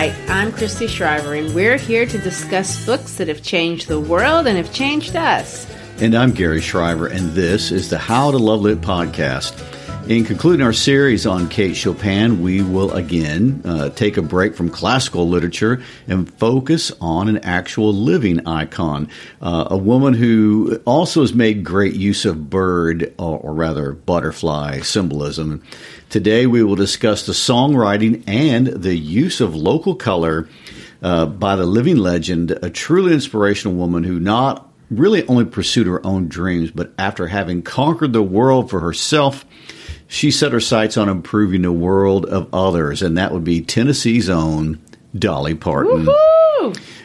Hi, I'm Christy Shriver, and we're here to discuss books that have changed the world and have changed us. And I'm Gary Shriver, and this is the How to Love Lit podcast. In concluding our series on Kate Chopin, we will again uh, take a break from classical literature and focus on an actual living icon, uh, a woman who also has made great use of bird, or, or rather butterfly symbolism. Today we will discuss the songwriting and the use of local color uh, by the living legend, a truly inspirational woman who not really only pursued her own dreams, but after having conquered the world for herself, she set her sights on improving the world of others, and that would be Tennessee's own Dolly Parton.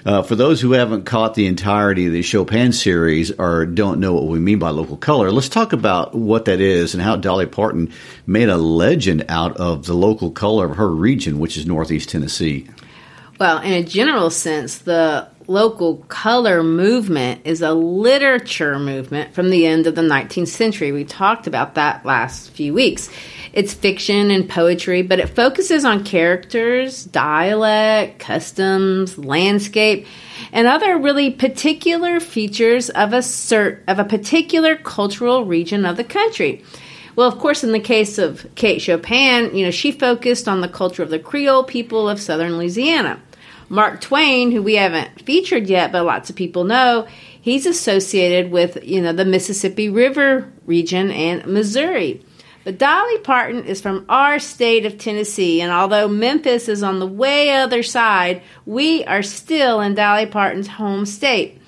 Uh, for those who haven't caught the entirety of the Chopin series or don't know what we mean by local color, let's talk about what that is and how Dolly Parton made a legend out of the local color of her region, which is Northeast Tennessee. Well, in a general sense, the local color movement is a literature movement from the end of the 19th century. We talked about that last few weeks. It's fiction and poetry, but it focuses on characters, dialect, customs, landscape, and other really particular features of a cert of a particular cultural region of the country. Well, of course, in the case of Kate Chopin, you know, she focused on the culture of the Creole people of southern Louisiana. Mark Twain, who we haven't featured yet, but lots of people know, he's associated with, you know, the Mississippi River region and Missouri. But Dolly Parton is from our state of Tennessee, and although Memphis is on the way other side, we are still in Dolly Parton's home state.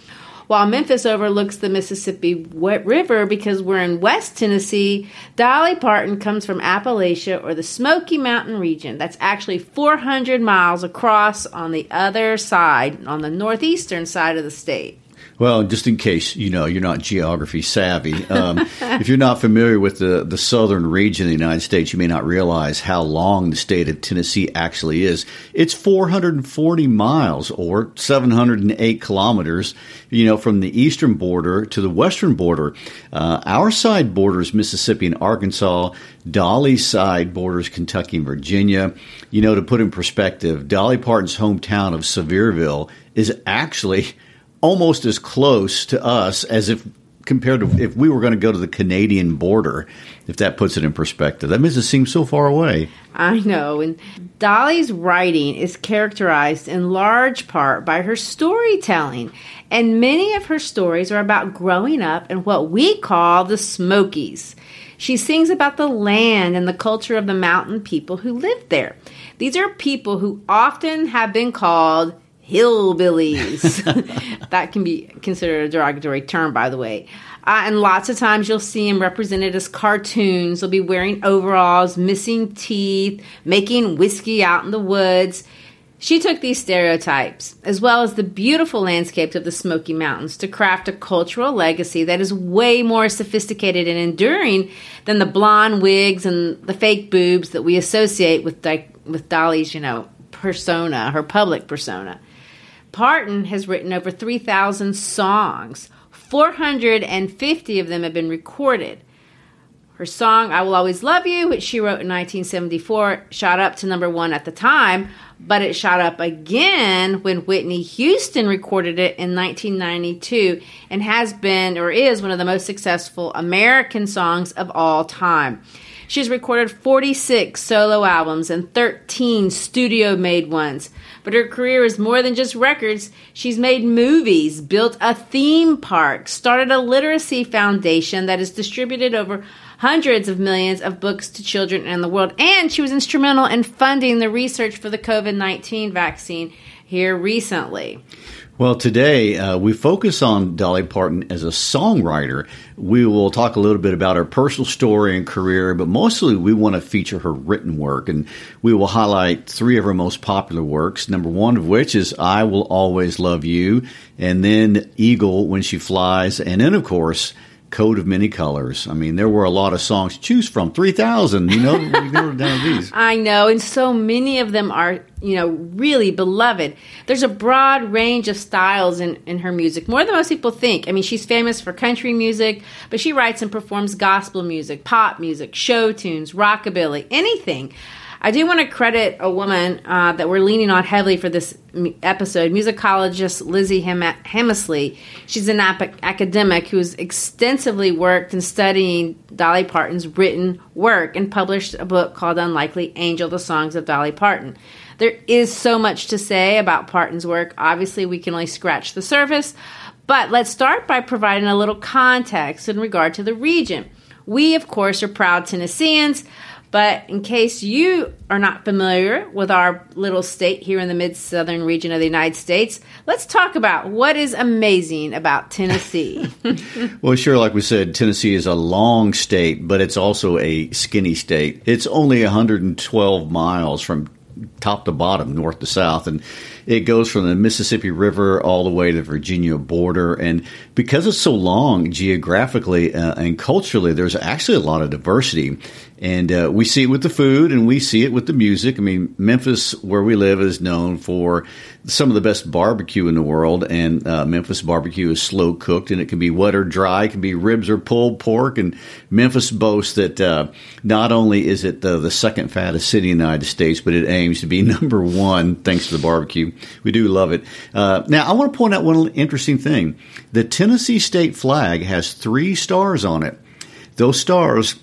While Memphis overlooks the Mississippi River because we're in West Tennessee, Dolly Parton comes from Appalachia or the Smoky Mountain region. That's actually 400 miles across on the other side, on the northeastern side of the state. Well, just in case you know you're not geography savvy, um, if you're not familiar with the the southern region of the United States, you may not realize how long the state of Tennessee actually is. It's 440 miles or 708 kilometers. You know, from the eastern border to the western border. Uh, our side borders Mississippi and Arkansas. Dolly's side borders Kentucky and Virginia. You know, to put in perspective, Dolly Parton's hometown of Sevierville is actually almost as close to us as if compared to if we were going to go to the Canadian border, if that puts it in perspective. That makes it seem so far away. I know. And Dolly's writing is characterized in large part by her storytelling. And many of her stories are about growing up in what we call the Smokies. She sings about the land and the culture of the mountain people who lived there. These are people who often have been called hillbillies. that can be considered a derogatory term, by the way. Uh, and lots of times you'll see them represented as cartoons. They'll be wearing overalls, missing teeth, making whiskey out in the woods. She took these stereotypes, as well as the beautiful landscapes of the Smoky Mountains, to craft a cultural legacy that is way more sophisticated and enduring than the blonde wigs and the fake boobs that we associate with, with Dolly's, you know, persona, her public persona. Parton has written over 3,000 songs. 450 of them have been recorded. Her song, I Will Always Love You, which she wrote in 1974, shot up to number one at the time, but it shot up again when Whitney Houston recorded it in 1992 and has been or is one of the most successful American songs of all time. She's recorded 46 solo albums and 13 studio made ones. But her career is more than just records. She's made movies, built a theme park, started a literacy foundation that has distributed over hundreds of millions of books to children in the world. And she was instrumental in funding the research for the COVID 19 vaccine here recently. Well, today uh, we focus on Dolly Parton as a songwriter. We will talk a little bit about her personal story and career, but mostly we want to feature her written work. And we will highlight three of her most popular works, number one of which is I Will Always Love You, and then Eagle When She Flies, and then, of course, coat of many colors. I mean, there were a lot of songs to choose from. 3,000, you know, we never down these. I know, and so many of them are, you know, really beloved. There's a broad range of styles in, in her music, more than most people think. I mean, she's famous for country music, but she writes and performs gospel music, pop music, show tunes, rockabilly, anything. I do want to credit a woman uh, that we're leaning on heavily for this episode, musicologist Lizzie Hamessley. She's an ap- academic who's extensively worked in studying Dolly Parton's written work and published a book called Unlikely Angel The Songs of Dolly Parton. There is so much to say about Parton's work. Obviously, we can only scratch the surface, but let's start by providing a little context in regard to the region. We, of course, are proud Tennesseans. But in case you are not familiar with our little state here in the mid southern region of the United States, let's talk about what is amazing about Tennessee. well, sure, like we said, Tennessee is a long state, but it's also a skinny state. It's only 112 miles from top to bottom, north to south. And it goes from the Mississippi River all the way to the Virginia border. And because it's so long geographically uh, and culturally, there's actually a lot of diversity. And uh, we see it with the food and we see it with the music. I mean, Memphis, where we live, is known for some of the best barbecue in the world. And uh, Memphis barbecue is slow cooked and it can be wet or dry. It can be ribs or pulled pork. And Memphis boasts that uh, not only is it the, the second fattest city in the United States, but it aims to be number one thanks to the barbecue. We do love it. Uh, now, I want to point out one interesting thing. The Tennessee state flag has three stars on it. Those stars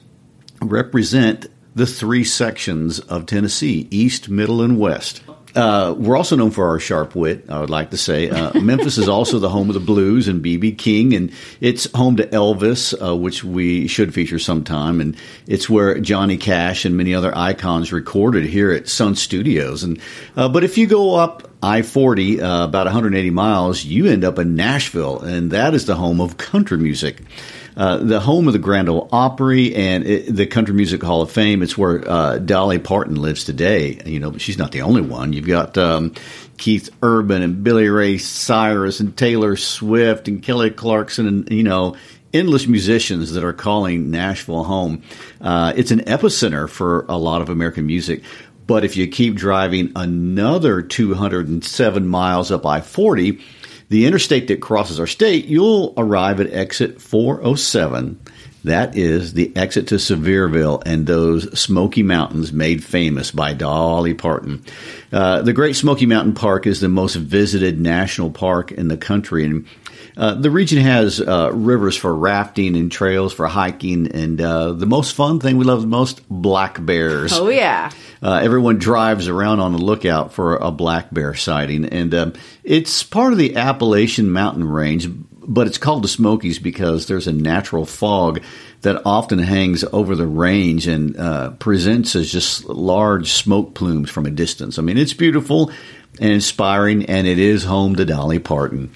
represent the three sections of Tennessee east, middle, and west. Uh, we're also known for our sharp wit, I would like to say. Uh, Memphis is also the home of the blues and B.B. King, and it's home to Elvis, uh, which we should feature sometime. And it's where Johnny Cash and many other icons recorded here at Sun Studios. And uh, But if you go up I 40, uh, about 180 miles, you end up in Nashville, and that is the home of country music. Uh, the home of the Grand Ole Opry and it, the Country Music Hall of Fame. It's where uh, Dolly Parton lives today. You know, but she's not the only one. You've got um, Keith Urban and Billy Ray Cyrus and Taylor Swift and Kelly Clarkson and you know endless musicians that are calling Nashville home. Uh, it's an epicenter for a lot of American music. But if you keep driving another 207 miles up I 40, the interstate that crosses our state, you'll arrive at exit 407. That is the exit to Sevierville and those Smoky Mountains made famous by Dolly Parton. Uh, the Great Smoky Mountain Park is the most visited national park in the country, and uh, the region has uh, rivers for rafting and trails for hiking, and uh, the most fun thing we love the most black bears. Oh yeah! Uh, everyone drives around on the lookout for a black bear sighting, and um, it's part of the Appalachian Mountain Range. But it's called the Smokies because there's a natural fog that often hangs over the range and uh, presents as just large smoke plumes from a distance. I mean, it's beautiful and inspiring, and it is home to Dolly Parton.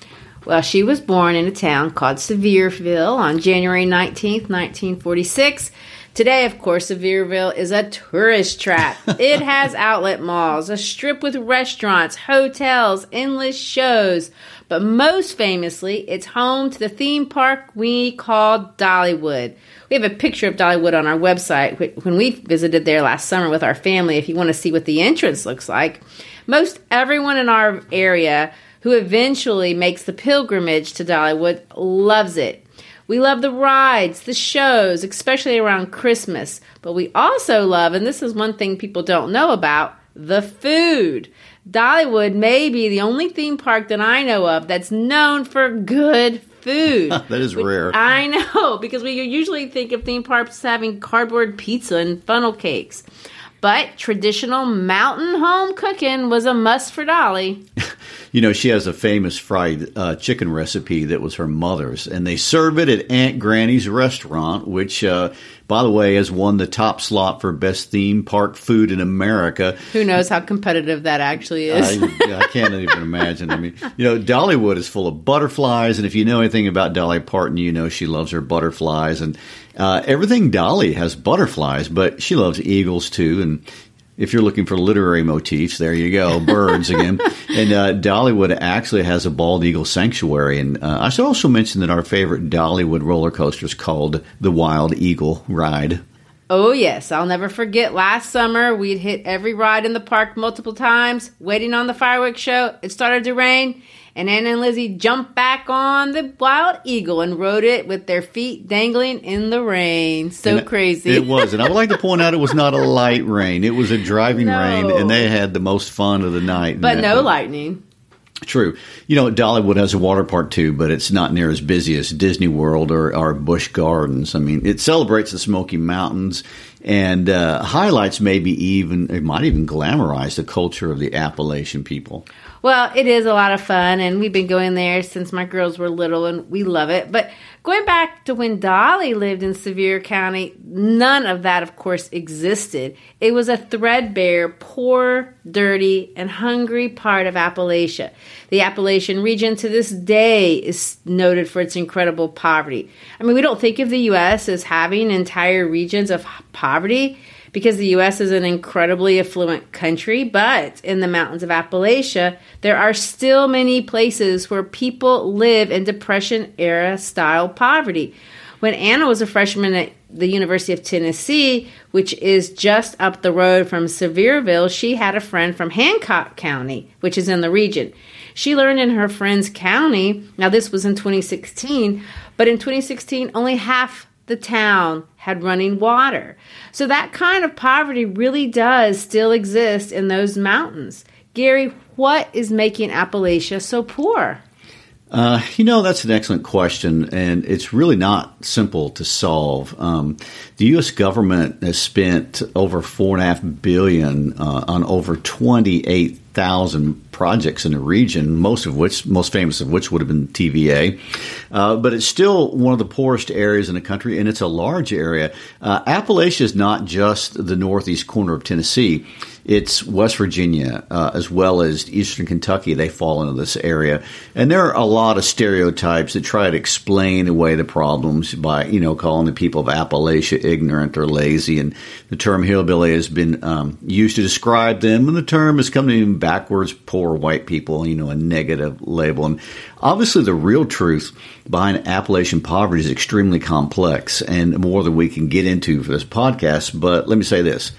Well, she was born in a town called Sevierville on January 19th, 1946 Today, of course, Sevierville is a tourist trap. it has outlet malls, a strip with restaurants, hotels, endless shows, but most famously, it's home to the theme park we call Dollywood. We have a picture of Dollywood on our website when we visited there last summer with our family if you want to see what the entrance looks like. Most everyone in our area who eventually makes the pilgrimage to Dollywood loves it. We love the rides, the shows, especially around Christmas. But we also love, and this is one thing people don't know about, the food. Dollywood may be the only theme park that I know of that's known for good food. that is rare. I know, because we usually think of theme parks having cardboard pizza and funnel cakes. But traditional mountain home cooking was a must for Dolly. you know, she has a famous fried uh, chicken recipe that was her mother's, and they serve it at Aunt Granny's restaurant, which, uh, by the way, has won the top slot for best theme park food in America. Who knows how competitive that actually is? I, I can't even imagine. I mean, you know, Dollywood is full of butterflies, and if you know anything about Dolly Parton, you know she loves her butterflies, and uh, everything Dolly has butterflies, but she loves eagles too. And if you're looking for literary motifs, there you go, birds again. And uh, Dollywood actually has a bald eagle sanctuary. And uh, I should also mention that our favorite Dollywood roller coaster is called the Wild Eagle Ride. Oh, yes. I'll never forget last summer, we'd hit every ride in the park multiple times, waiting on the fireworks show. It started to rain, and Anna and Lizzie jumped back on the Wild Eagle and rode it with their feet dangling in the rain. So and crazy. It was. And I would like to point out it was not a light rain, it was a driving No. rain, and they had the most fun of the night. but no that- lightning. True. You know, Dollywood has a water park too, but it's not near as busy as Disney World or, or Busch Gardens. I mean, it celebrates the Smoky Mountains and uh, highlights maybe even, it might even glamorize the culture of the Appalachian people. Well, it is a lot of fun, and we've been going there since my girls were little, and we love it. But going back to when Dolly lived in Sevier County, none of that, of course, existed. It was a threadbare, poor, dirty, and hungry part of Appalachia. The Appalachian region to this day is noted for its incredible poverty. I mean, we don't think of the U.S. as having entire regions of poverty because the U.S. is an incredibly affluent country, but in the mountains of Appalachia, there are still many places where people live in Depression era style poverty. When Anna was a freshman at the University of Tennessee, which is just up the road from Sevierville, she had a friend from Hancock County, which is in the region. She learned in her friend's county, now this was in 2016, but in 2016, only half the town had running water. So that kind of poverty really does still exist in those mountains. Gary, what is making Appalachia so poor? Uh, you know, that's an excellent question, and it's really not simple to solve. Um, the U.S. government has spent over four and a half billion uh, on over twenty-eight thousand projects in the region, most of which, most famous of which, would have been TVA. Uh, but it's still one of the poorest areas in the country, and it's a large area. Uh, Appalachia is not just the northeast corner of Tennessee. It's West Virginia uh, as well as Eastern Kentucky. They fall into this area, and there are a lot of stereotypes that try to explain away the problems by you know calling the people of Appalachia ignorant or lazy. And the term hillbilly has been um, used to describe them, and the term has come to mean backwards poor white people. You know, a negative label. And obviously, the real truth behind Appalachian poverty is extremely complex and more than we can get into for this podcast. But let me say this: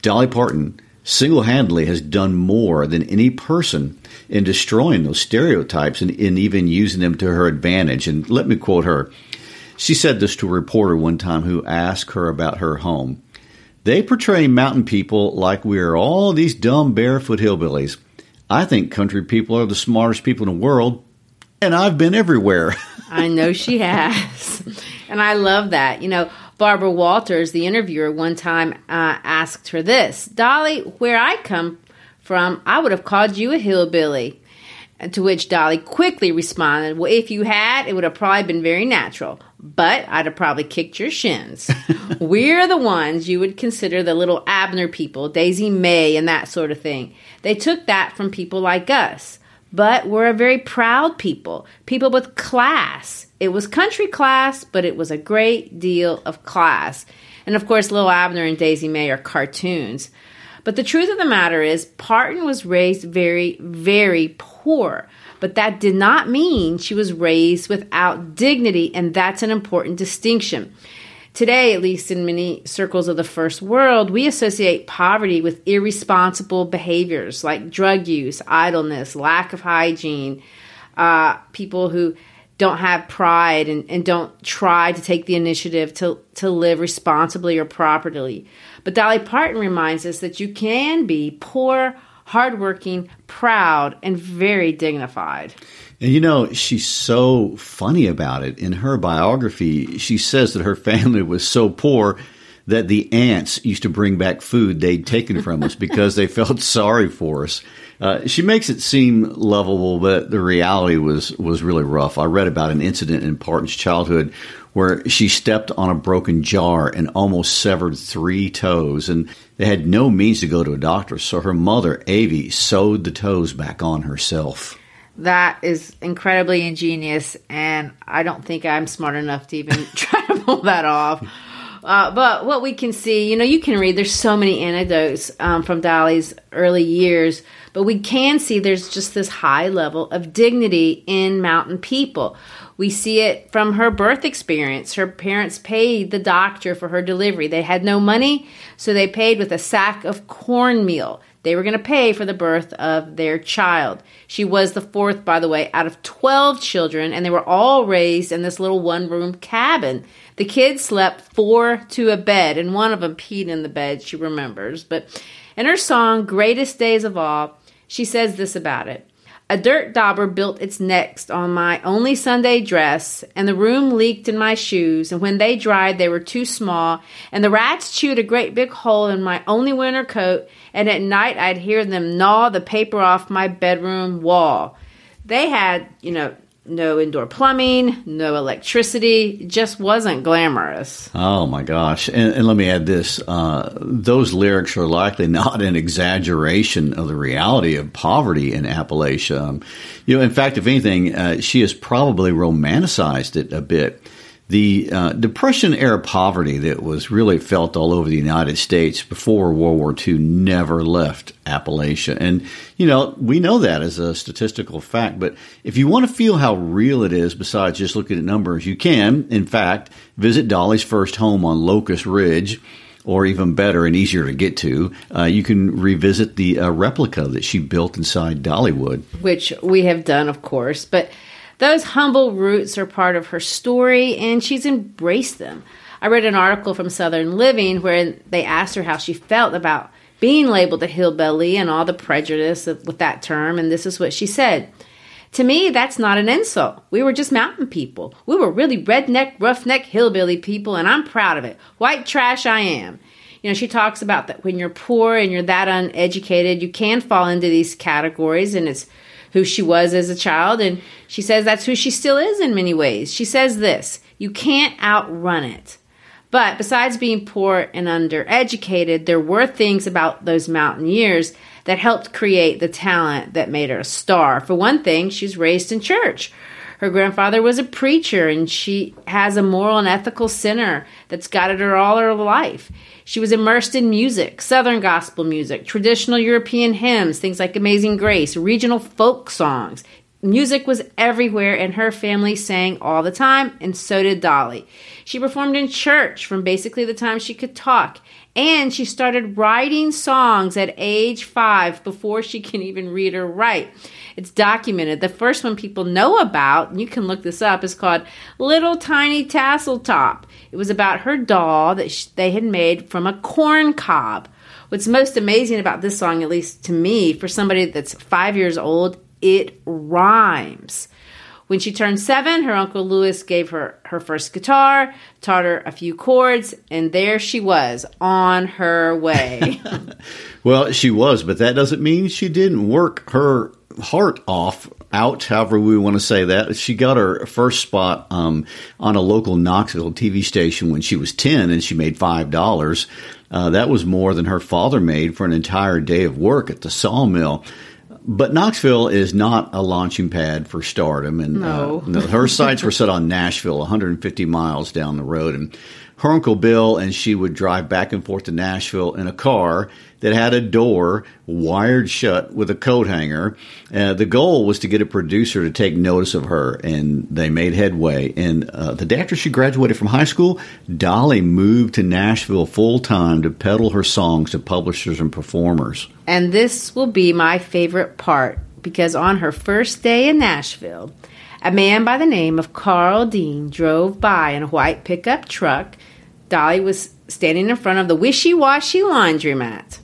Dolly Parton single handedly has done more than any person in destroying those stereotypes and, and even using them to her advantage. And let me quote her. She said this to a reporter one time who asked her about her home. They portray mountain people like we are all these dumb barefoot hillbillies. I think country people are the smartest people in the world, and I've been everywhere. I know she has. And I love that. You know, Barbara Walters, the interviewer, one time uh, asked her this Dolly, where I come from, I would have called you a hillbilly. To which Dolly quickly responded, Well, if you had, it would have probably been very natural, but I'd have probably kicked your shins. We're the ones you would consider the little Abner people, Daisy Mae, and that sort of thing. They took that from people like us. But we're a very proud people, people with class. It was country class, but it was a great deal of class. And of course, Lil Abner and Daisy Mae are cartoons. But the truth of the matter is, Parton was raised very, very poor. But that did not mean she was raised without dignity, and that's an important distinction. Today, at least in many circles of the first world, we associate poverty with irresponsible behaviors like drug use, idleness, lack of hygiene, uh, people who don't have pride and, and don't try to take the initiative to, to live responsibly or properly. But Dolly Parton reminds us that you can be poor, hardworking, proud, and very dignified. And you know, she's so funny about it. In her biography, she says that her family was so poor that the ants used to bring back food they'd taken from us because they felt sorry for us. Uh, she makes it seem lovable, but the reality was was really rough. I read about an incident in Parton's childhood where she stepped on a broken jar and almost severed three toes, and they had no means to go to a doctor. So her mother, Avie, sewed the toes back on herself. That is incredibly ingenious, and I don't think I'm smart enough to even try to pull that off. Uh, but what we can see, you know, you can read, there's so many anecdotes um, from Dolly's early years, but we can see there's just this high level of dignity in mountain people. We see it from her birth experience. Her parents paid the doctor for her delivery. They had no money, so they paid with a sack of cornmeal. They were going to pay for the birth of their child. She was the fourth, by the way, out of 12 children, and they were all raised in this little one room cabin. The kids slept four to a bed, and one of them peed in the bed, she remembers. But in her song, Greatest Days of All, she says this about it. A dirt dauber built its nest on my only Sunday dress, and the room leaked in my shoes, and when they dried, they were too small, and the rats chewed a great big hole in my only winter coat, and at night I'd hear them gnaw the paper off my bedroom wall. They had, you know, no indoor plumbing, no electricity. It just wasn't glamorous. Oh my gosh! And, and let me add this: uh, those lyrics are likely not an exaggeration of the reality of poverty in Appalachia. Um, you know, in fact, if anything, uh, she has probably romanticized it a bit the uh, Depression era poverty that was really felt all over the United States before World War II never left Appalachia. And, you know, we know that as a statistical fact. But if you want to feel how real it is, besides just looking at numbers, you can, in fact, visit Dolly's first home on Locust Ridge. Or even better and easier to get to, uh, you can revisit the uh, replica that she built inside Dollywood. Which we have done, of course. But those humble roots are part of her story, and she's embraced them. I read an article from Southern Living where they asked her how she felt about being labeled a hillbilly and all the prejudice with that term, and this is what she said. To me, that's not an insult. We were just mountain people. We were really redneck, roughneck, hillbilly people, and I'm proud of it. White trash, I am. You know, she talks about that when you're poor and you're that uneducated, you can fall into these categories, and it's who she was as a child, and she says that's who she still is in many ways. She says this you can't outrun it. But besides being poor and undereducated, there were things about those mountain years that helped create the talent that made her a star. For one thing, she's raised in church. Her grandfather was a preacher, and she has a moral and ethical center that's guided her all her life. She was immersed in music, Southern gospel music, traditional European hymns, things like Amazing Grace, regional folk songs. Music was everywhere, and her family sang all the time, and so did Dolly. She performed in church from basically the time she could talk, and she started writing songs at age five before she can even read or write. It's documented. The first one people know about, you can look this up, is called Little Tiny Tassel Top. It was about her doll that they had made from a corn cob. What's most amazing about this song, at least to me, for somebody that's five years old, it rhymes. When she turned seven, her uncle Lewis gave her her first guitar, taught her a few chords, and there she was on her way. well, she was, but that doesn't mean she didn't work her heart off out, however we want to say that. She got her first spot um, on a local Knoxville TV station when she was 10 and she made $5. Uh, that was more than her father made for an entire day of work at the sawmill. But Knoxville is not a launching pad for stardom, and no. uh, her sights were set on Nashville, 150 miles down the road. And her Uncle Bill and she would drive back and forth to Nashville in a car that had a door wired shut with a coat hanger. Uh, the goal was to get a producer to take notice of her, and they made headway. And uh, the day after she graduated from high school, Dolly moved to Nashville full time to peddle her songs to publishers and performers. And this will be my favorite part because on her first day in Nashville, a man by the name of Carl Dean drove by in a white pickup truck. Dolly was standing in front of the wishy washy laundromat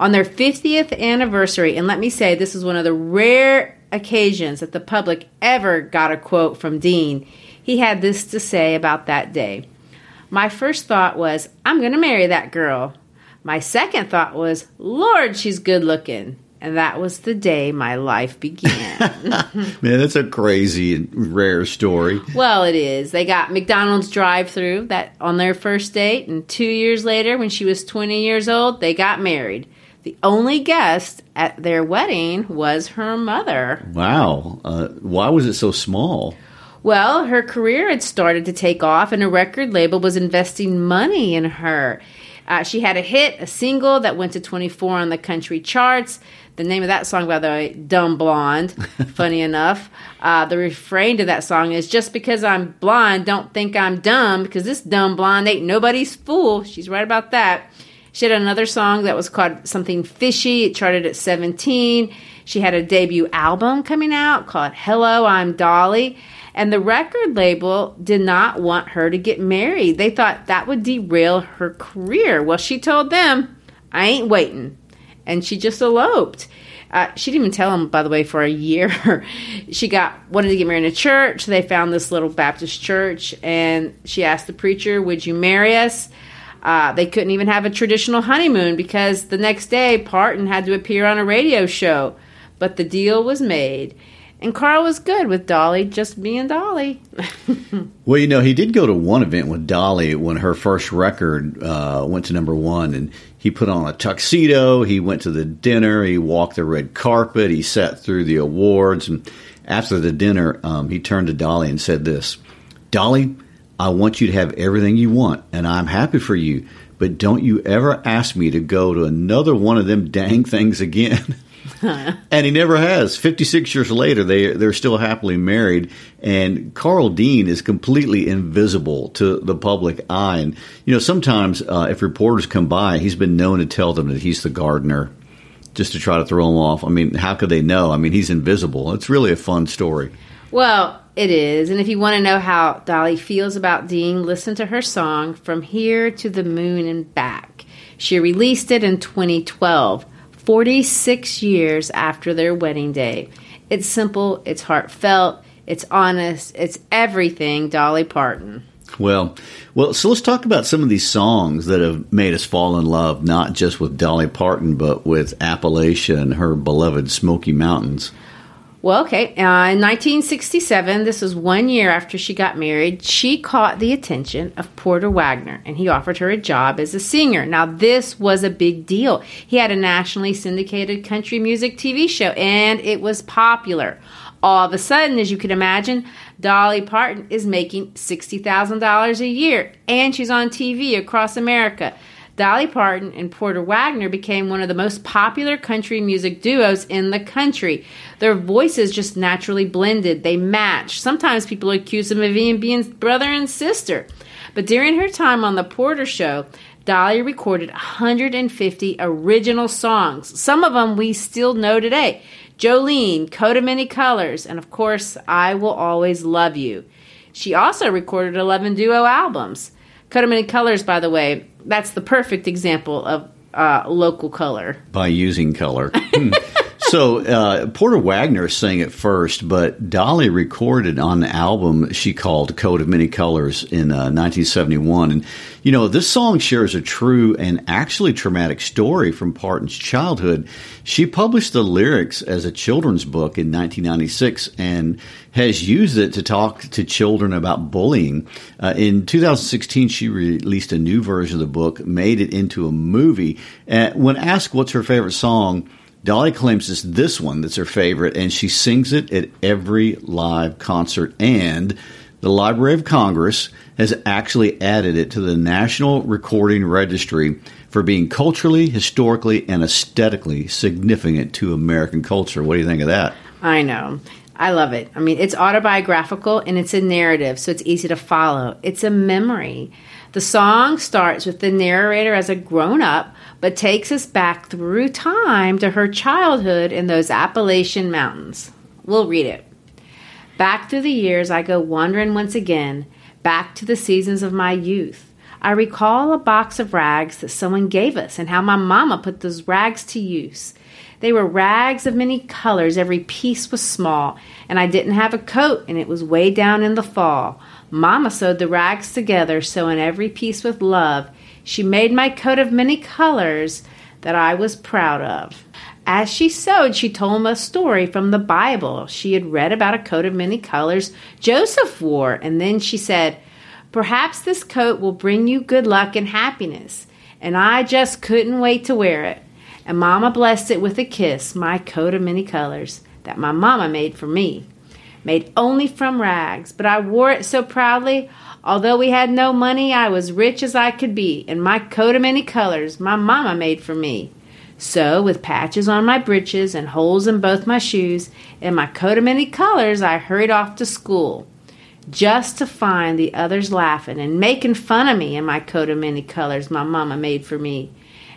on their 50th anniversary. And let me say, this is one of the rare occasions that the public ever got a quote from Dean. He had this to say about that day. My first thought was, I'm going to marry that girl. My second thought was, Lord, she's good looking. And that was the day my life began. Man, that's a crazy and rare story. well, it is. They got McDonald's drive-through that on their first date, and two years later, when she was 20 years old, they got married. The only guest at their wedding was her mother. Wow. Uh, why was it so small? Well, her career had started to take off, and a record label was investing money in her. Uh, she had a hit, a single that went to 24 on the country charts. The name of that song, by the way, Dumb Blonde. Funny enough. Uh, the refrain to that song is Just because I'm blind, don't think I'm dumb, because this dumb blonde ain't nobody's fool. She's right about that. She had another song that was called Something Fishy. It charted at 17. She had a debut album coming out called Hello, I'm Dolly. And the record label did not want her to get married. They thought that would derail her career. Well, she told them, I ain't waiting. And she just eloped. Uh, she didn't even tell him, by the way, for a year. she got wanted to get married in a church. They found this little Baptist church, and she asked the preacher, "Would you marry us?" Uh, they couldn't even have a traditional honeymoon because the next day Parton had to appear on a radio show. But the deal was made. And Carl was good with Dolly just being Dolly. well, you know, he did go to one event with Dolly when her first record uh, went to number one, and he put on a tuxedo. He went to the dinner. He walked the red carpet. He sat through the awards. And after the dinner, um, he turned to Dolly and said this Dolly, I want you to have everything you want, and I'm happy for you. But don't you ever ask me to go to another one of them dang things again. and he never has. 56 years later, they, they're still happily married. And Carl Dean is completely invisible to the public eye. And, you know, sometimes uh, if reporters come by, he's been known to tell them that he's the gardener just to try to throw them off. I mean, how could they know? I mean, he's invisible. It's really a fun story. Well, it is. And if you want to know how Dolly feels about Dean, listen to her song, From Here to the Moon and Back. She released it in 2012, 46 years after their wedding day. It's simple, it's heartfelt, it's honest, it's everything Dolly Parton. Well, well, so let's talk about some of these songs that have made us fall in love, not just with Dolly Parton, but with Appalachia and her beloved Smoky Mountains. Well, okay. Uh, in 1967, this was one year after she got married, she caught the attention of Porter Wagoner and he offered her a job as a singer. Now, this was a big deal. He had a nationally syndicated country music TV show and it was popular. All of a sudden, as you can imagine, Dolly Parton is making $60,000 a year and she's on TV across America. Dolly Parton and Porter Wagoner became one of the most popular country music duos in the country. Their voices just naturally blended, they matched. Sometimes people accuse them of being brother and sister. But during her time on The Porter Show, Dolly recorded 150 original songs. Some of them we still know today. Jolene, Coat of Many Colors, and of course, I Will Always Love You. She also recorded 11 duo albums. Coat of Many Colors, by the way, that's the perfect example of uh, local color. By using color. Hmm. so uh, Porter Wagoner sang it first, but Dolly recorded on the album she called "Coat of Many Colors" in uh, 1971. And you know, this song shares a true and actually traumatic story from Parton's childhood. She published the lyrics as a children's book in 1996 and has used it to talk to children about bullying. Uh, in 2016, she released a new version of the book, made it into a movie. Uh, when asked what's her favorite song, Dolly claims it's this one that's her favorite, and she sings it at every live concert and the Library of Congress has actually added it to the National Recording Registry for being culturally, historically, and aesthetically significant to American culture. What do you think of that? I know. I love it. I mean, it's autobiographical and it's a narrative, so it's easy to follow. It's a memory. The song starts with the narrator as a grown up, but takes us back through time to her childhood in those Appalachian mountains. We'll read it. Back through the years, I go wandering once again, back to the seasons of my youth. I recall a box of rags that someone gave us and how my mama put those rags to use. They were rags of many colors, every piece was small, and I didn't have a coat, and it was way down in the fall. Mama sewed the rags together, sewing every piece with love. She made my coat of many colors that I was proud of. As she sewed, she told him a story from the Bible. She had read about a coat of many colors Joseph wore, and then she said, Perhaps this coat will bring you good luck and happiness. And I just couldn't wait to wear it. And Mama blessed it with a kiss, my coat of many colors that my Mama made for me. Made only from rags, but I wore it so proudly. Although we had no money, I was rich as I could be, and my coat of many colors my Mama made for me. So, with patches on my breeches and holes in both my shoes, and my coat of many colors, I hurried off to school. Just to find the others laughing and making fun of me in my coat of many colors my mama made for me.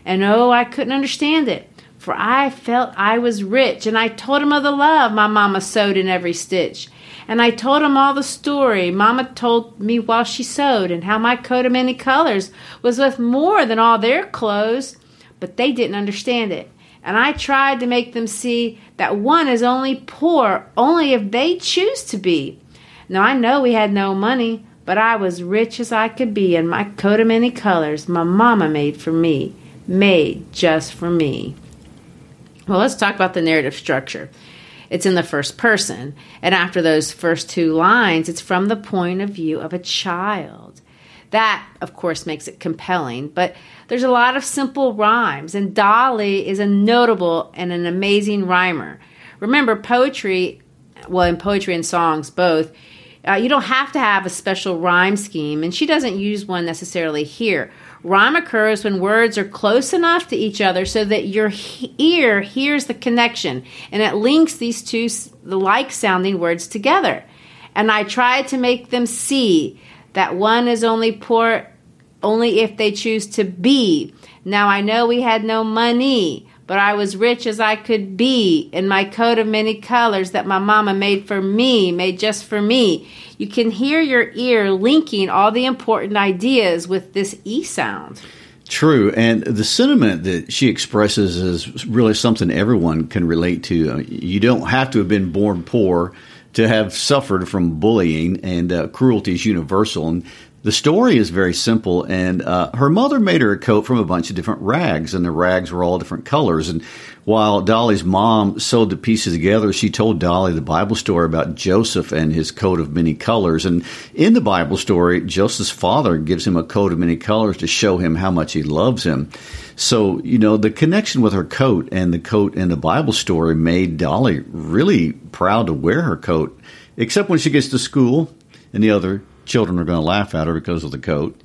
And oh, I couldn't understand it, for I felt I was rich, and I told him of the love my mama sewed in every stitch. And I told him all the story Mama told me while she sewed, and how my coat of many colors was worth more than all their clothes but they didn't understand it. And I tried to make them see that one is only poor only if they choose to be. Now I know we had no money, but I was rich as I could be, and my coat of many colors my mama made for me, made just for me. Well, let's talk about the narrative structure. It's in the first person, and after those first two lines, it's from the point of view of a child. That, of course, makes it compelling, but there's a lot of simple rhymes, and Dolly is a notable and an amazing rhymer. Remember, poetry, well, in poetry and songs both, uh, you don't have to have a special rhyme scheme, and she doesn't use one necessarily here. Rhyme occurs when words are close enough to each other so that your ear hears the connection and it links these two the like sounding words together. And I try to make them see that one is only poor only if they choose to be. Now I know we had no money, but I was rich as I could be in my coat of many colors that my mama made for me, made just for me. You can hear your ear linking all the important ideas with this E sound. True, and the sentiment that she expresses is really something everyone can relate to. Uh, you don't have to have been born poor to have suffered from bullying and uh, cruelty is universal. And the story is very simple, and uh, her mother made her a coat from a bunch of different rags, and the rags were all different colors. And while Dolly's mom sewed the pieces together, she told Dolly the Bible story about Joseph and his coat of many colors. And in the Bible story, Joseph's father gives him a coat of many colors to show him how much he loves him. So, you know, the connection with her coat and the coat in the Bible story made Dolly really proud to wear her coat, except when she gets to school and the other children are going to laugh at her because of the coat.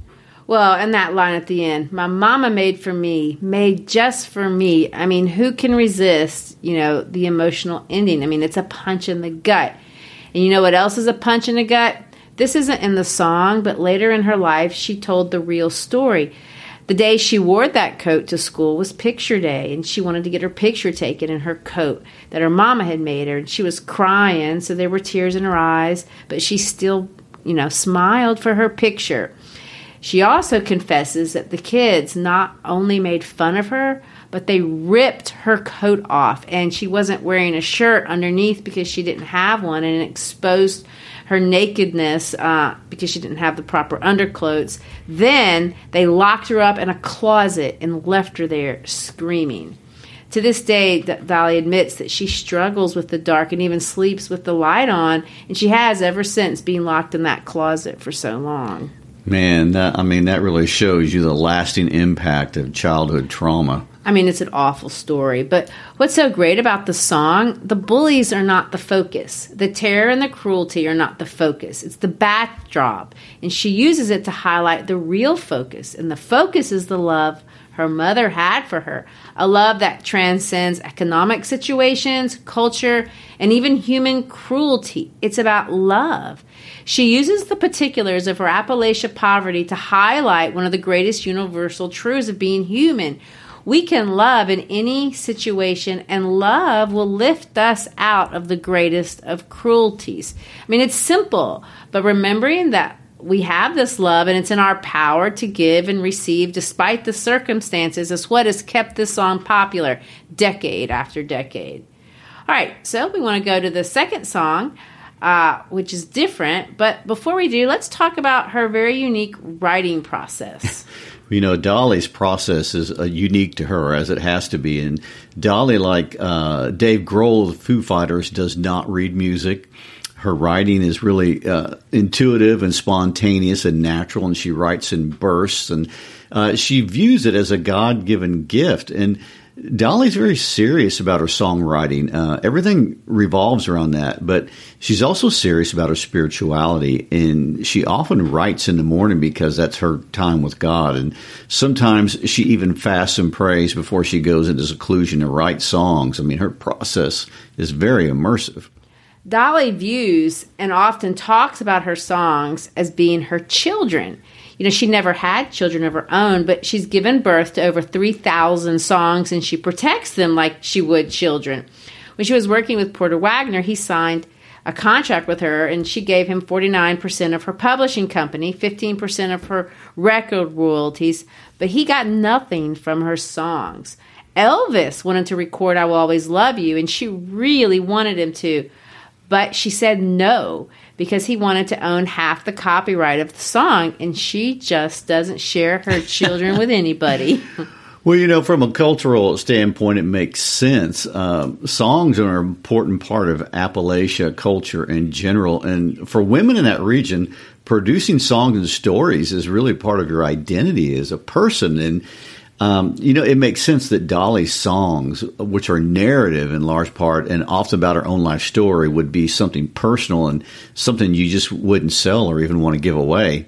Well, and that line at the end, my mama made for me, made just for me. I mean, who can resist, you know, the emotional ending? I mean, it's a punch in the gut. And you know what else is a punch in the gut? This isn't in the song, but later in her life, she told the real story. The day she wore that coat to school was picture day, and she wanted to get her picture taken in her coat that her mama had made her. And she was crying, so there were tears in her eyes, but she still you know, smiled for her picture. She also confesses that the kids not only made fun of her, but they ripped her coat off and she wasn't wearing a shirt underneath because she didn't have one and exposed her nakedness uh, because she didn't have the proper underclothes. Then they locked her up in a closet and left her there screaming. To this day, Dolly admits that she struggles with the dark and even sleeps with the light on, and she has ever since being locked in that closet for so long. Man, that, I mean, that really shows you the lasting impact of childhood trauma. I mean, it's an awful story, but what's so great about the song? The bullies are not the focus. The terror and the cruelty are not the focus. It's the backdrop. And she uses it to highlight the real focus. And the focus is the love her mother had for her a love that transcends economic situations, culture, and even human cruelty. It's about love. She uses the particulars of her Appalachia poverty to highlight one of the greatest universal truths of being human we can love in any situation, and love will lift us out of the greatest of cruelties. I mean, it's simple, but remembering that we have this love and it's in our power to give and receive despite the circumstances is what has kept this song popular decade after decade. All right, so we want to go to the second song, uh, which is different. But before we do, let's talk about her very unique writing process. You know, Dolly's process is uh, unique to her, as it has to be. And Dolly, like uh, Dave Grohl of Foo Fighters, does not read music. Her writing is really uh, intuitive and spontaneous and natural, and she writes in bursts. And uh, she views it as a God given gift. And Dolly's very serious about her songwriting. Uh, everything revolves around that, but she's also serious about her spirituality. And she often writes in the morning because that's her time with God. And sometimes she even fasts and prays before she goes into seclusion to write songs. I mean, her process is very immersive. Dolly views and often talks about her songs as being her children you know, she never had children of her own, but she's given birth to over 3,000 songs and she protects them like she would children. When she was working with Porter Wagoner, he signed a contract with her and she gave him 49% of her publishing company, 15% of her record royalties, but he got nothing from her songs. Elvis wanted to record I Will Always Love You and she really wanted him to, but she said no because he wanted to own half the copyright of the song, and she just doesn't share her children with anybody. Well, you know, from a cultural standpoint, it makes sense. Um, songs are an important part of Appalachia culture in general. And for women in that region, producing songs and stories is really part of your identity as a person. And um, you know, it makes sense that Dolly's songs, which are narrative in large part and often about her own life story, would be something personal and something you just wouldn't sell or even want to give away.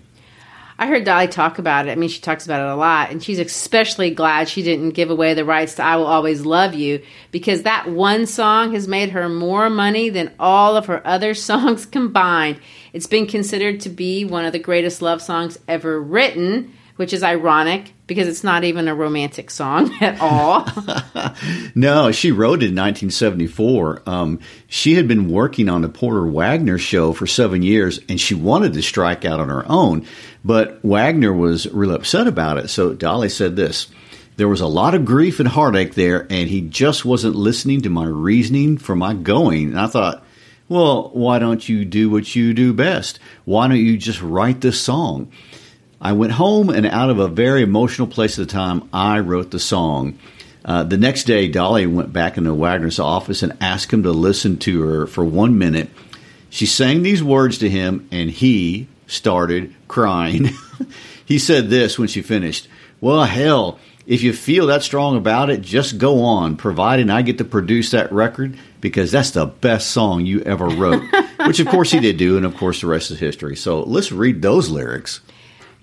I heard Dolly talk about it. I mean, she talks about it a lot, and she's especially glad she didn't give away the rights to I Will Always Love You because that one song has made her more money than all of her other songs combined. It's been considered to be one of the greatest love songs ever written which is ironic because it's not even a romantic song at all. no, she wrote it in 1974. Um, she had been working on the Porter Wagoner show for seven years and she wanted to strike out on her own, but Wagoner was real upset about it. So Dolly said this. There was a lot of grief and heartache there, and he just wasn't listening to my reasoning for my going. And I thought, well, why don't you do what you do best? Why don't you just write this song? I went home, and out of a very emotional place at the time, I wrote the song. Uh, the next day, Dolly went back into Wagoner's office and asked him to listen to her for one minute. She sang these words to him, and he started crying. he said this when she finished Well, hell, if you feel that strong about it, just go on, providing I get to produce that record because that's the best song you ever wrote. Which, of course, he did do, and of course, the rest is history. So let's read those lyrics.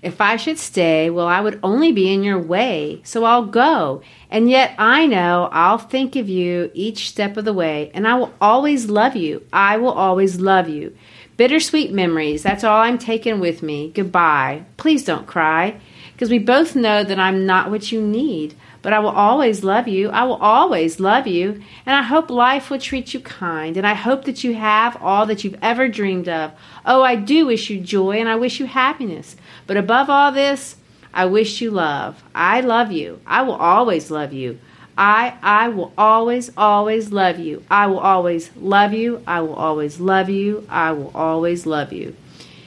If I should stay, well, I would only be in your way, so I'll go. And yet I know I'll think of you each step of the way, and I will always love you. I will always love you. Bittersweet memories, that's all I'm taking with me. Goodbye. Please don't cry, because we both know that I'm not what you need but I will always love you. I will always love you. And I hope life will treat you kind. And I hope that you have all that you've ever dreamed of. Oh, I do wish you joy and I wish you happiness. But above all this, I wish you love. I love you. I will always love you. I I will always always love you. I will always love you. I will always love you. I will always love you.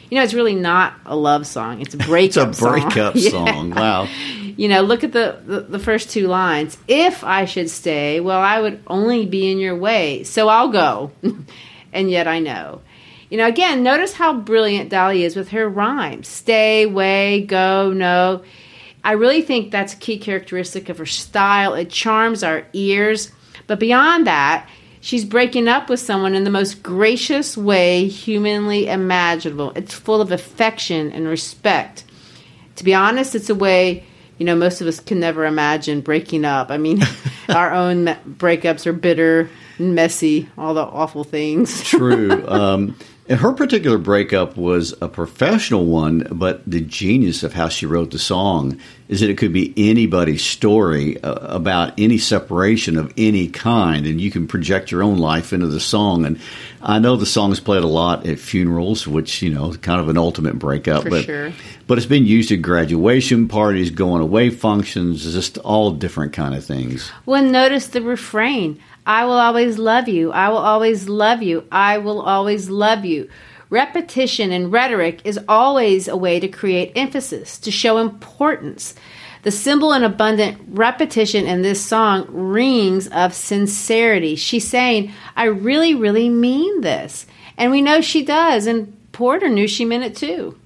You know, it's really not a love song. It's a breakup. it's a breakup song. song. Wow. You know, look at the, the, the first two lines. If I should stay, well, I would only be in your way, so I'll go. and yet I know. You know, again, notice how brilliant Dolly is with her rhymes. Stay, way, go, no. I really think that's a key characteristic of her style. It charms our ears. But beyond that, she's breaking up with someone in the most gracious way humanly imaginable. It's full of affection and respect. To be honest, it's a way you know most of us can never imagine breaking up. I mean, our own breakups are bitter and messy, all the awful things. True. Um, and her particular breakup was a professional one, but the genius of how she wrote the song is that it could be anybody's story uh, about any separation of any kind, and you can project your own life into the song. And I know the song is played a lot at funerals, which you know, kind of an ultimate breakup. For but sure. but it's been used at graduation parties, going away functions, just all different kind of things. Well, notice the refrain. I will always love you. I will always love you. I will always love you. Repetition and rhetoric is always a way to create emphasis, to show importance. The simple and abundant repetition in this song rings of sincerity. She's saying, I really, really mean this. And we know she does, and Porter knew she meant it too.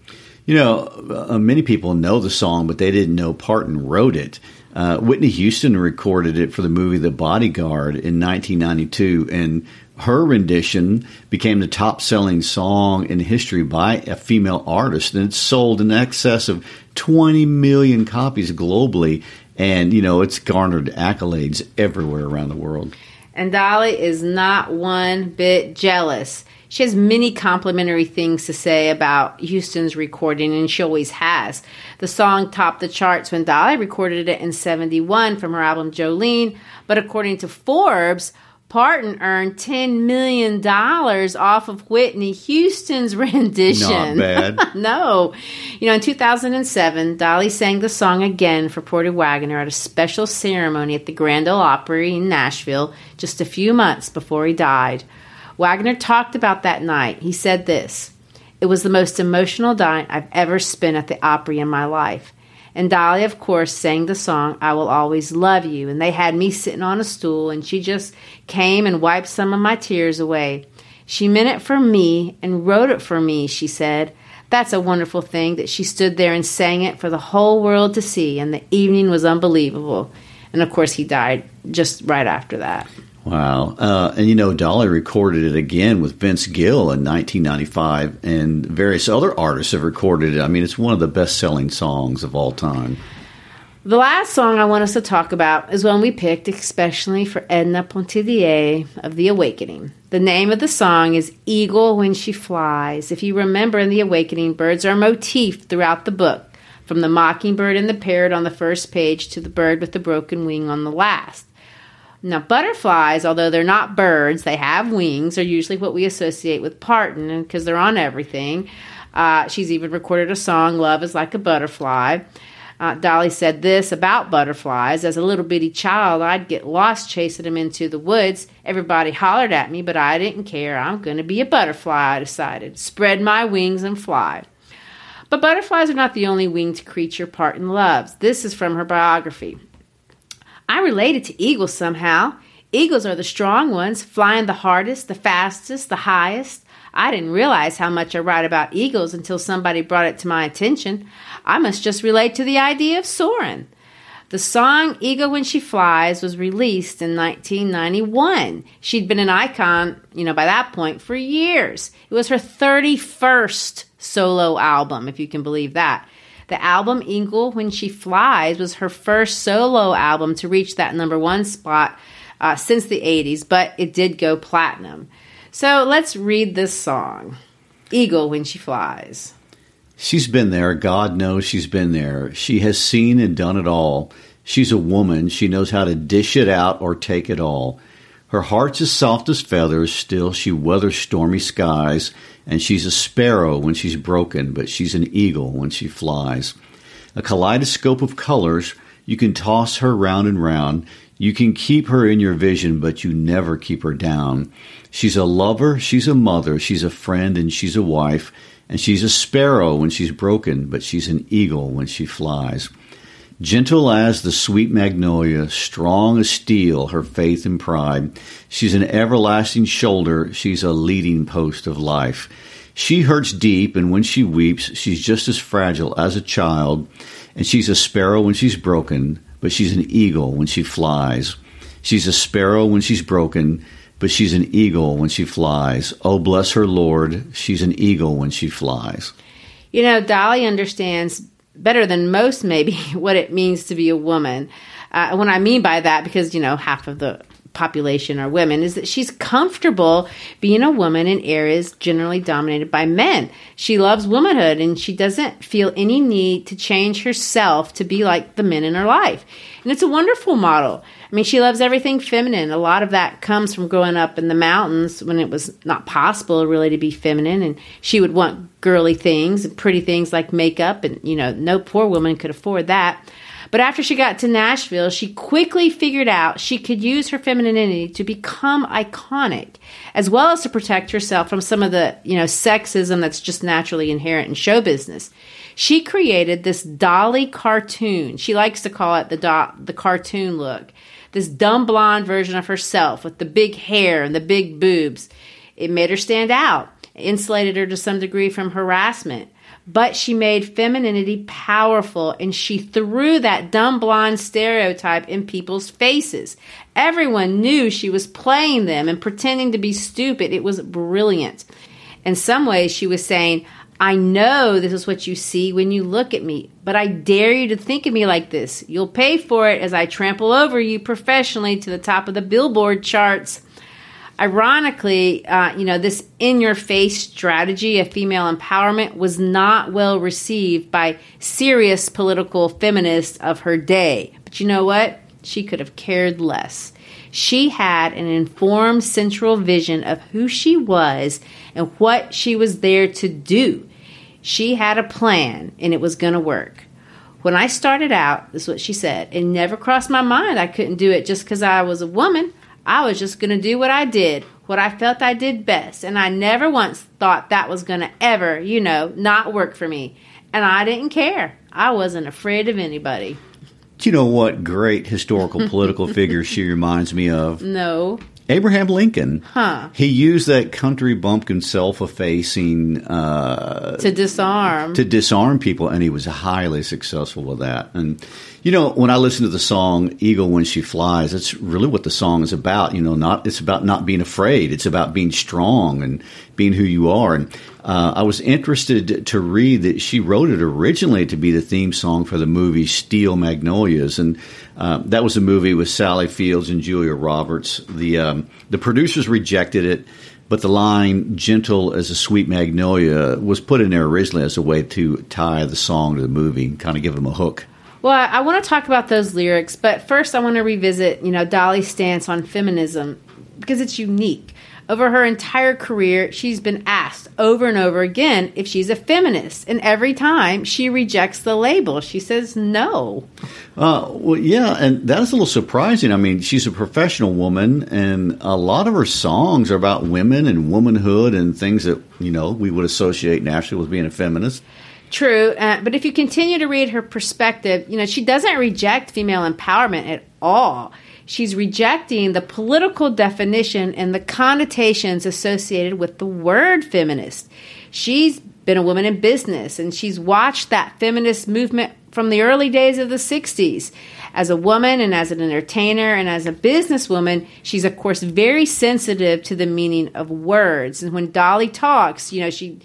You know, uh, many people know the song, but they didn't know Parton wrote it. Uh, Whitney Houston recorded it for the movie The Bodyguard in 1992, and her rendition became the top selling song in history by a female artist, and it's sold in excess of 20 million copies globally. And, you know, it's garnered accolades everywhere around the world. And Dolly is not one bit jealous. She has many complimentary things to say about Houston's recording, and she always has. The song topped the charts when Dolly recorded it in 71 from her album Jolene, but according to Forbes, Parton earned $10 million off of Whitney Houston's rendition. Not bad. no. You know, in 2007, Dolly sang the song again for Porter Wagoner at a special ceremony at the Grand Ole Opry in Nashville just a few months before he died. Wagoner talked about that night. He said this It was the most emotional night I've ever spent at the Opry in my life. And Dolly, of course, sang the song, I Will Always Love You. And they had me sitting on a stool, and she just came and wiped some of my tears away. She meant it for me and wrote it for me, she said. That's a wonderful thing that she stood there and sang it for the whole world to see, and the evening was unbelievable. And of course, he died just right after that. Wow. Uh, and you know, Dolly recorded it again with Vince Gill in 1995, and various other artists have recorded it. I mean, it's one of the best selling songs of all time. The last song I want us to talk about is one we picked especially for Edna Pontellier of The Awakening. The name of the song is Eagle When She Flies. If you remember in The Awakening, birds are a motif throughout the book, from the mockingbird and the parrot on the first page to the bird with the broken wing on the last. Now, butterflies, although they're not birds, they have wings, are usually what we associate with Parton because they're on everything. Uh, she's even recorded a song, Love is Like a Butterfly. Uh, Dolly said this about butterflies. As a little bitty child, I'd get lost chasing them into the woods. Everybody hollered at me, but I didn't care. I'm going to be a butterfly, I decided. Spread my wings and fly. But butterflies are not the only winged creature Parton loves. This is from her biography. I related to eagles somehow. Eagles are the strong ones, flying the hardest, the fastest, the highest. I didn't realize how much I write about eagles until somebody brought it to my attention. I must just relate to the idea of soaring. The song Eagle When She Flies was released in 1991. She'd been an icon, you know, by that point for years. It was her 31st solo album, if you can believe that. The album Eagle When She Flies was her first solo album to reach that number one spot uh, since the 80s, but it did go platinum. So let's read this song Eagle When She Flies. She's been there. God knows she's been there. She has seen and done it all. She's a woman. She knows how to dish it out or take it all. Her heart's as soft as feathers, still she weathers stormy skies, and she's a sparrow when she's broken, but she's an eagle when she flies. A kaleidoscope of colors, you can toss her round and round. You can keep her in your vision, but you never keep her down. She's a lover, she's a mother, she's a friend, and she's a wife, and she's a sparrow when she's broken, but she's an eagle when she flies. Gentle as the sweet magnolia, strong as steel, her faith and pride. She's an everlasting shoulder, she's a leading post of life. She hurts deep, and when she weeps, she's just as fragile as a child. And she's a sparrow when she's broken, but she's an eagle when she flies. She's a sparrow when she's broken, but she's an eagle when she flies. Oh, bless her, Lord. She's an eagle when she flies. You know, Dolly understands better than most, maybe, what it means to be a woman. Uh, what I mean by that, because, you know, half of the population are women is that she's comfortable being a woman in areas generally dominated by men. She loves womanhood and she doesn't feel any need to change herself to be like the men in her life. And it's a wonderful model. I mean, she loves everything feminine. A lot of that comes from growing up in the mountains when it was not possible really to be feminine. And she would want girly things and pretty things like makeup. And, you know, no poor woman could afford that. But after she got to Nashville, she quickly figured out she could use her femininity to become iconic, as well as to protect herself from some of the, you know, sexism that's just naturally inherent in show business. She created this Dolly cartoon. She likes to call it the do- the cartoon look. This dumb blonde version of herself with the big hair and the big boobs. It made her stand out, insulated her to some degree from harassment but she made femininity powerful and she threw that dumb blonde stereotype in people's faces. Everyone knew she was playing them and pretending to be stupid. It was brilliant. In some ways, she was saying, I know this is what you see when you look at me, but I dare you to think of me like this. You'll pay for it as I trample over you professionally to the top of the billboard charts. Ironically, uh, you know, this in your face strategy of female empowerment was not well received by serious political feminists of her day. But you know what? She could have cared less. She had an informed central vision of who she was and what she was there to do. She had a plan and it was going to work. When I started out, this is what she said, it never crossed my mind I couldn't do it just because I was a woman. I was just going to do what I did, what I felt I did best. And I never once thought that was going to ever, you know, not work for me. And I didn't care. I wasn't afraid of anybody. Do you know what great historical political figure she reminds me of? No. Abraham Lincoln. Huh. He used that country bumpkin self-effacing uh, to disarm to disarm people, and he was highly successful with that. And you know, when I listen to the song "Eagle When She Flies," that's really what the song is about. You know, not it's about not being afraid; it's about being strong and being who you are. And uh, I was interested to read that she wrote it originally to be the theme song for the movie Steel Magnolias, and uh, that was a movie with Sally Fields and Julia Roberts. The um, the producers rejected it, but the line "gentle as a sweet magnolia" was put in there originally as a way to tie the song to the movie and kind of give them a hook. Well, I want to talk about those lyrics, but first I want to revisit, you know, Dolly's stance on feminism because it's unique. Over her entire career, she's been asked over and over again if she's a feminist, and every time she rejects the label. She says no. Uh, well, yeah, and that is a little surprising. I mean, she's a professional woman, and a lot of her songs are about women and womanhood and things that you know we would associate naturally with being a feminist. True, uh, but if you continue to read her perspective, you know she doesn't reject female empowerment at all she's rejecting the political definition and the connotations associated with the word feminist. She's been a woman in business and she's watched that feminist movement from the early days of the 60s. As a woman and as an entertainer and as a businesswoman, she's of course very sensitive to the meaning of words. And when Dolly talks, you know, she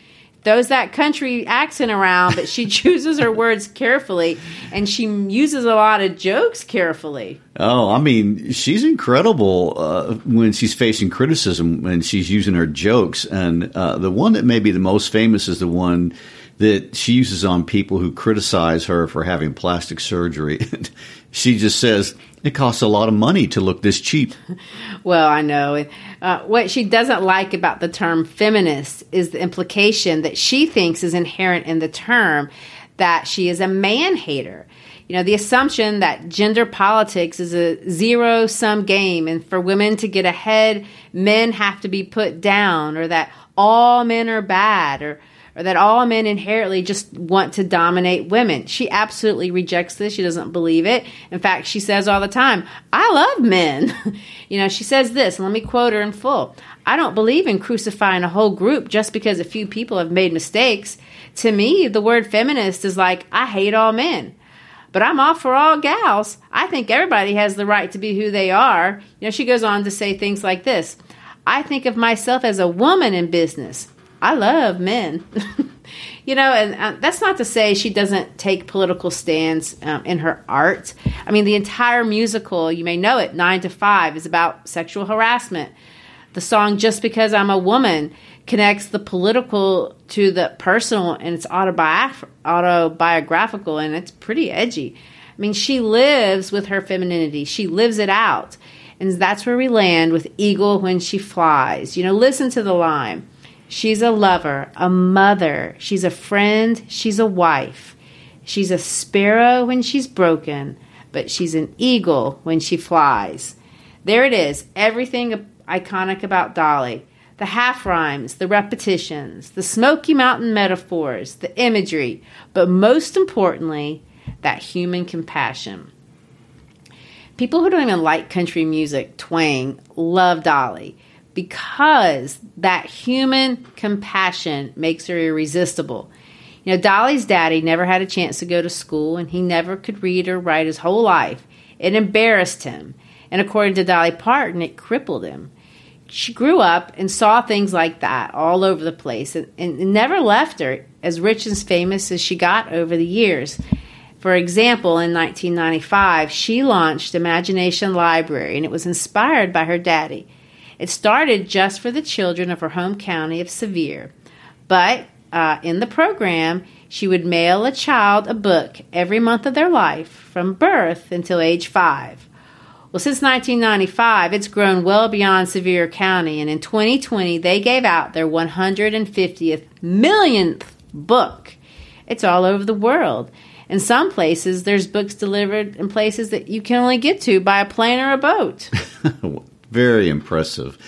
throws that country accent around, but she chooses her words carefully and she uses a lot of jokes carefully. Oh, I mean, she's incredible uh, when she's facing criticism and she's using her jokes. And uh, the one that may be the most famous is the one that she uses on people who criticize her for having plastic surgery. she just says, it costs a lot of money to look this cheap. Well, I know. Uh, what she doesn't like about the term feminist is the implication that she thinks is inherent in the term that she is a man hater. You know, the assumption that gender politics is a zero sum game, and for women to get ahead, men have to be put down, or that all men are bad, or or that all men inherently just want to dominate women. She absolutely rejects this. She doesn't believe it. In fact, she says all the time, I love men. you know, she says this, and let me quote her in full I don't believe in crucifying a whole group just because a few people have made mistakes. To me, the word feminist is like, I hate all men. But I'm all for all gals. I think everybody has the right to be who they are. You know, she goes on to say things like this I think of myself as a woman in business. I love men. you know, and uh, that's not to say she doesn't take political stands um, in her art. I mean, the entire musical, you may know it, Nine to Five, is about sexual harassment. The song Just Because I'm a Woman connects the political to the personal and it's autobiograph- autobiographical and it's pretty edgy. I mean, she lives with her femininity, she lives it out. And that's where we land with Eagle when she flies. You know, listen to the line. She's a lover, a mother, she's a friend, she's a wife. She's a sparrow when she's broken, but she's an eagle when she flies. There it is, everything iconic about Dolly. The half rhymes, the repetitions, the Smoky Mountain metaphors, the imagery, but most importantly, that human compassion. People who don't even like country music twang love Dolly because that human compassion makes her irresistible. You know, Dolly's daddy never had a chance to go to school and he never could read or write his whole life. It embarrassed him. And according to Dolly Parton, it crippled him. She grew up and saw things like that all over the place and, and never left her as rich and famous as she got over the years. For example, in 1995, she launched Imagination Library and it was inspired by her daddy. It started just for the children of her home county of Sevier. But uh, in the program, she would mail a child a book every month of their life from birth until age five. Well, since 1995, it's grown well beyond Sevier County, and in 2020, they gave out their 150th millionth book. It's all over the world. In some places, there's books delivered in places that you can only get to by a plane or a boat. Very impressive.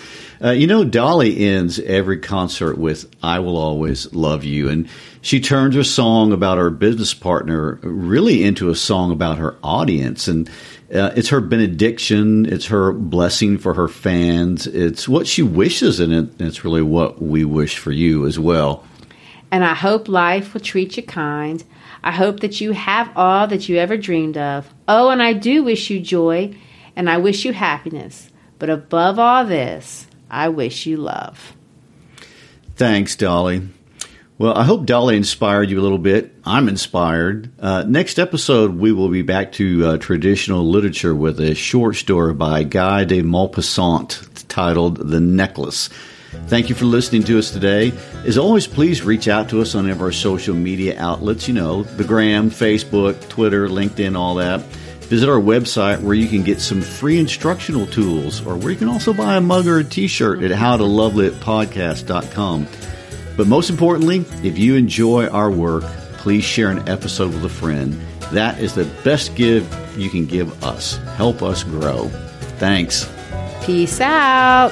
Uh, you know, Dolly ends every concert with I Will Always Love You. And she turns her song about her business partner really into a song about her audience. And uh, it's her benediction, it's her blessing for her fans, it's what she wishes, and it, it's really what we wish for you as well. And I hope life will treat you kind. I hope that you have all that you ever dreamed of. Oh, and I do wish you joy, and I wish you happiness. But above all this, I wish you love. Thanks, Dolly. Well, I hope Dolly inspired you a little bit. I'm inspired. Uh, next episode, we will be back to uh, traditional literature with a short story by Guy de Maupassant titled The Necklace. Thank you for listening to us today. As always, please reach out to us on any of our social media outlets, you know, the Gram, Facebook, Twitter, LinkedIn, all that. Visit our website where you can get some free instructional tools or where you can also buy a mug or a t shirt at howtolovelitpodcast.com. But most importantly, if you enjoy our work, please share an episode with a friend. That is the best gift you can give us. Help us grow. Thanks. Peace out.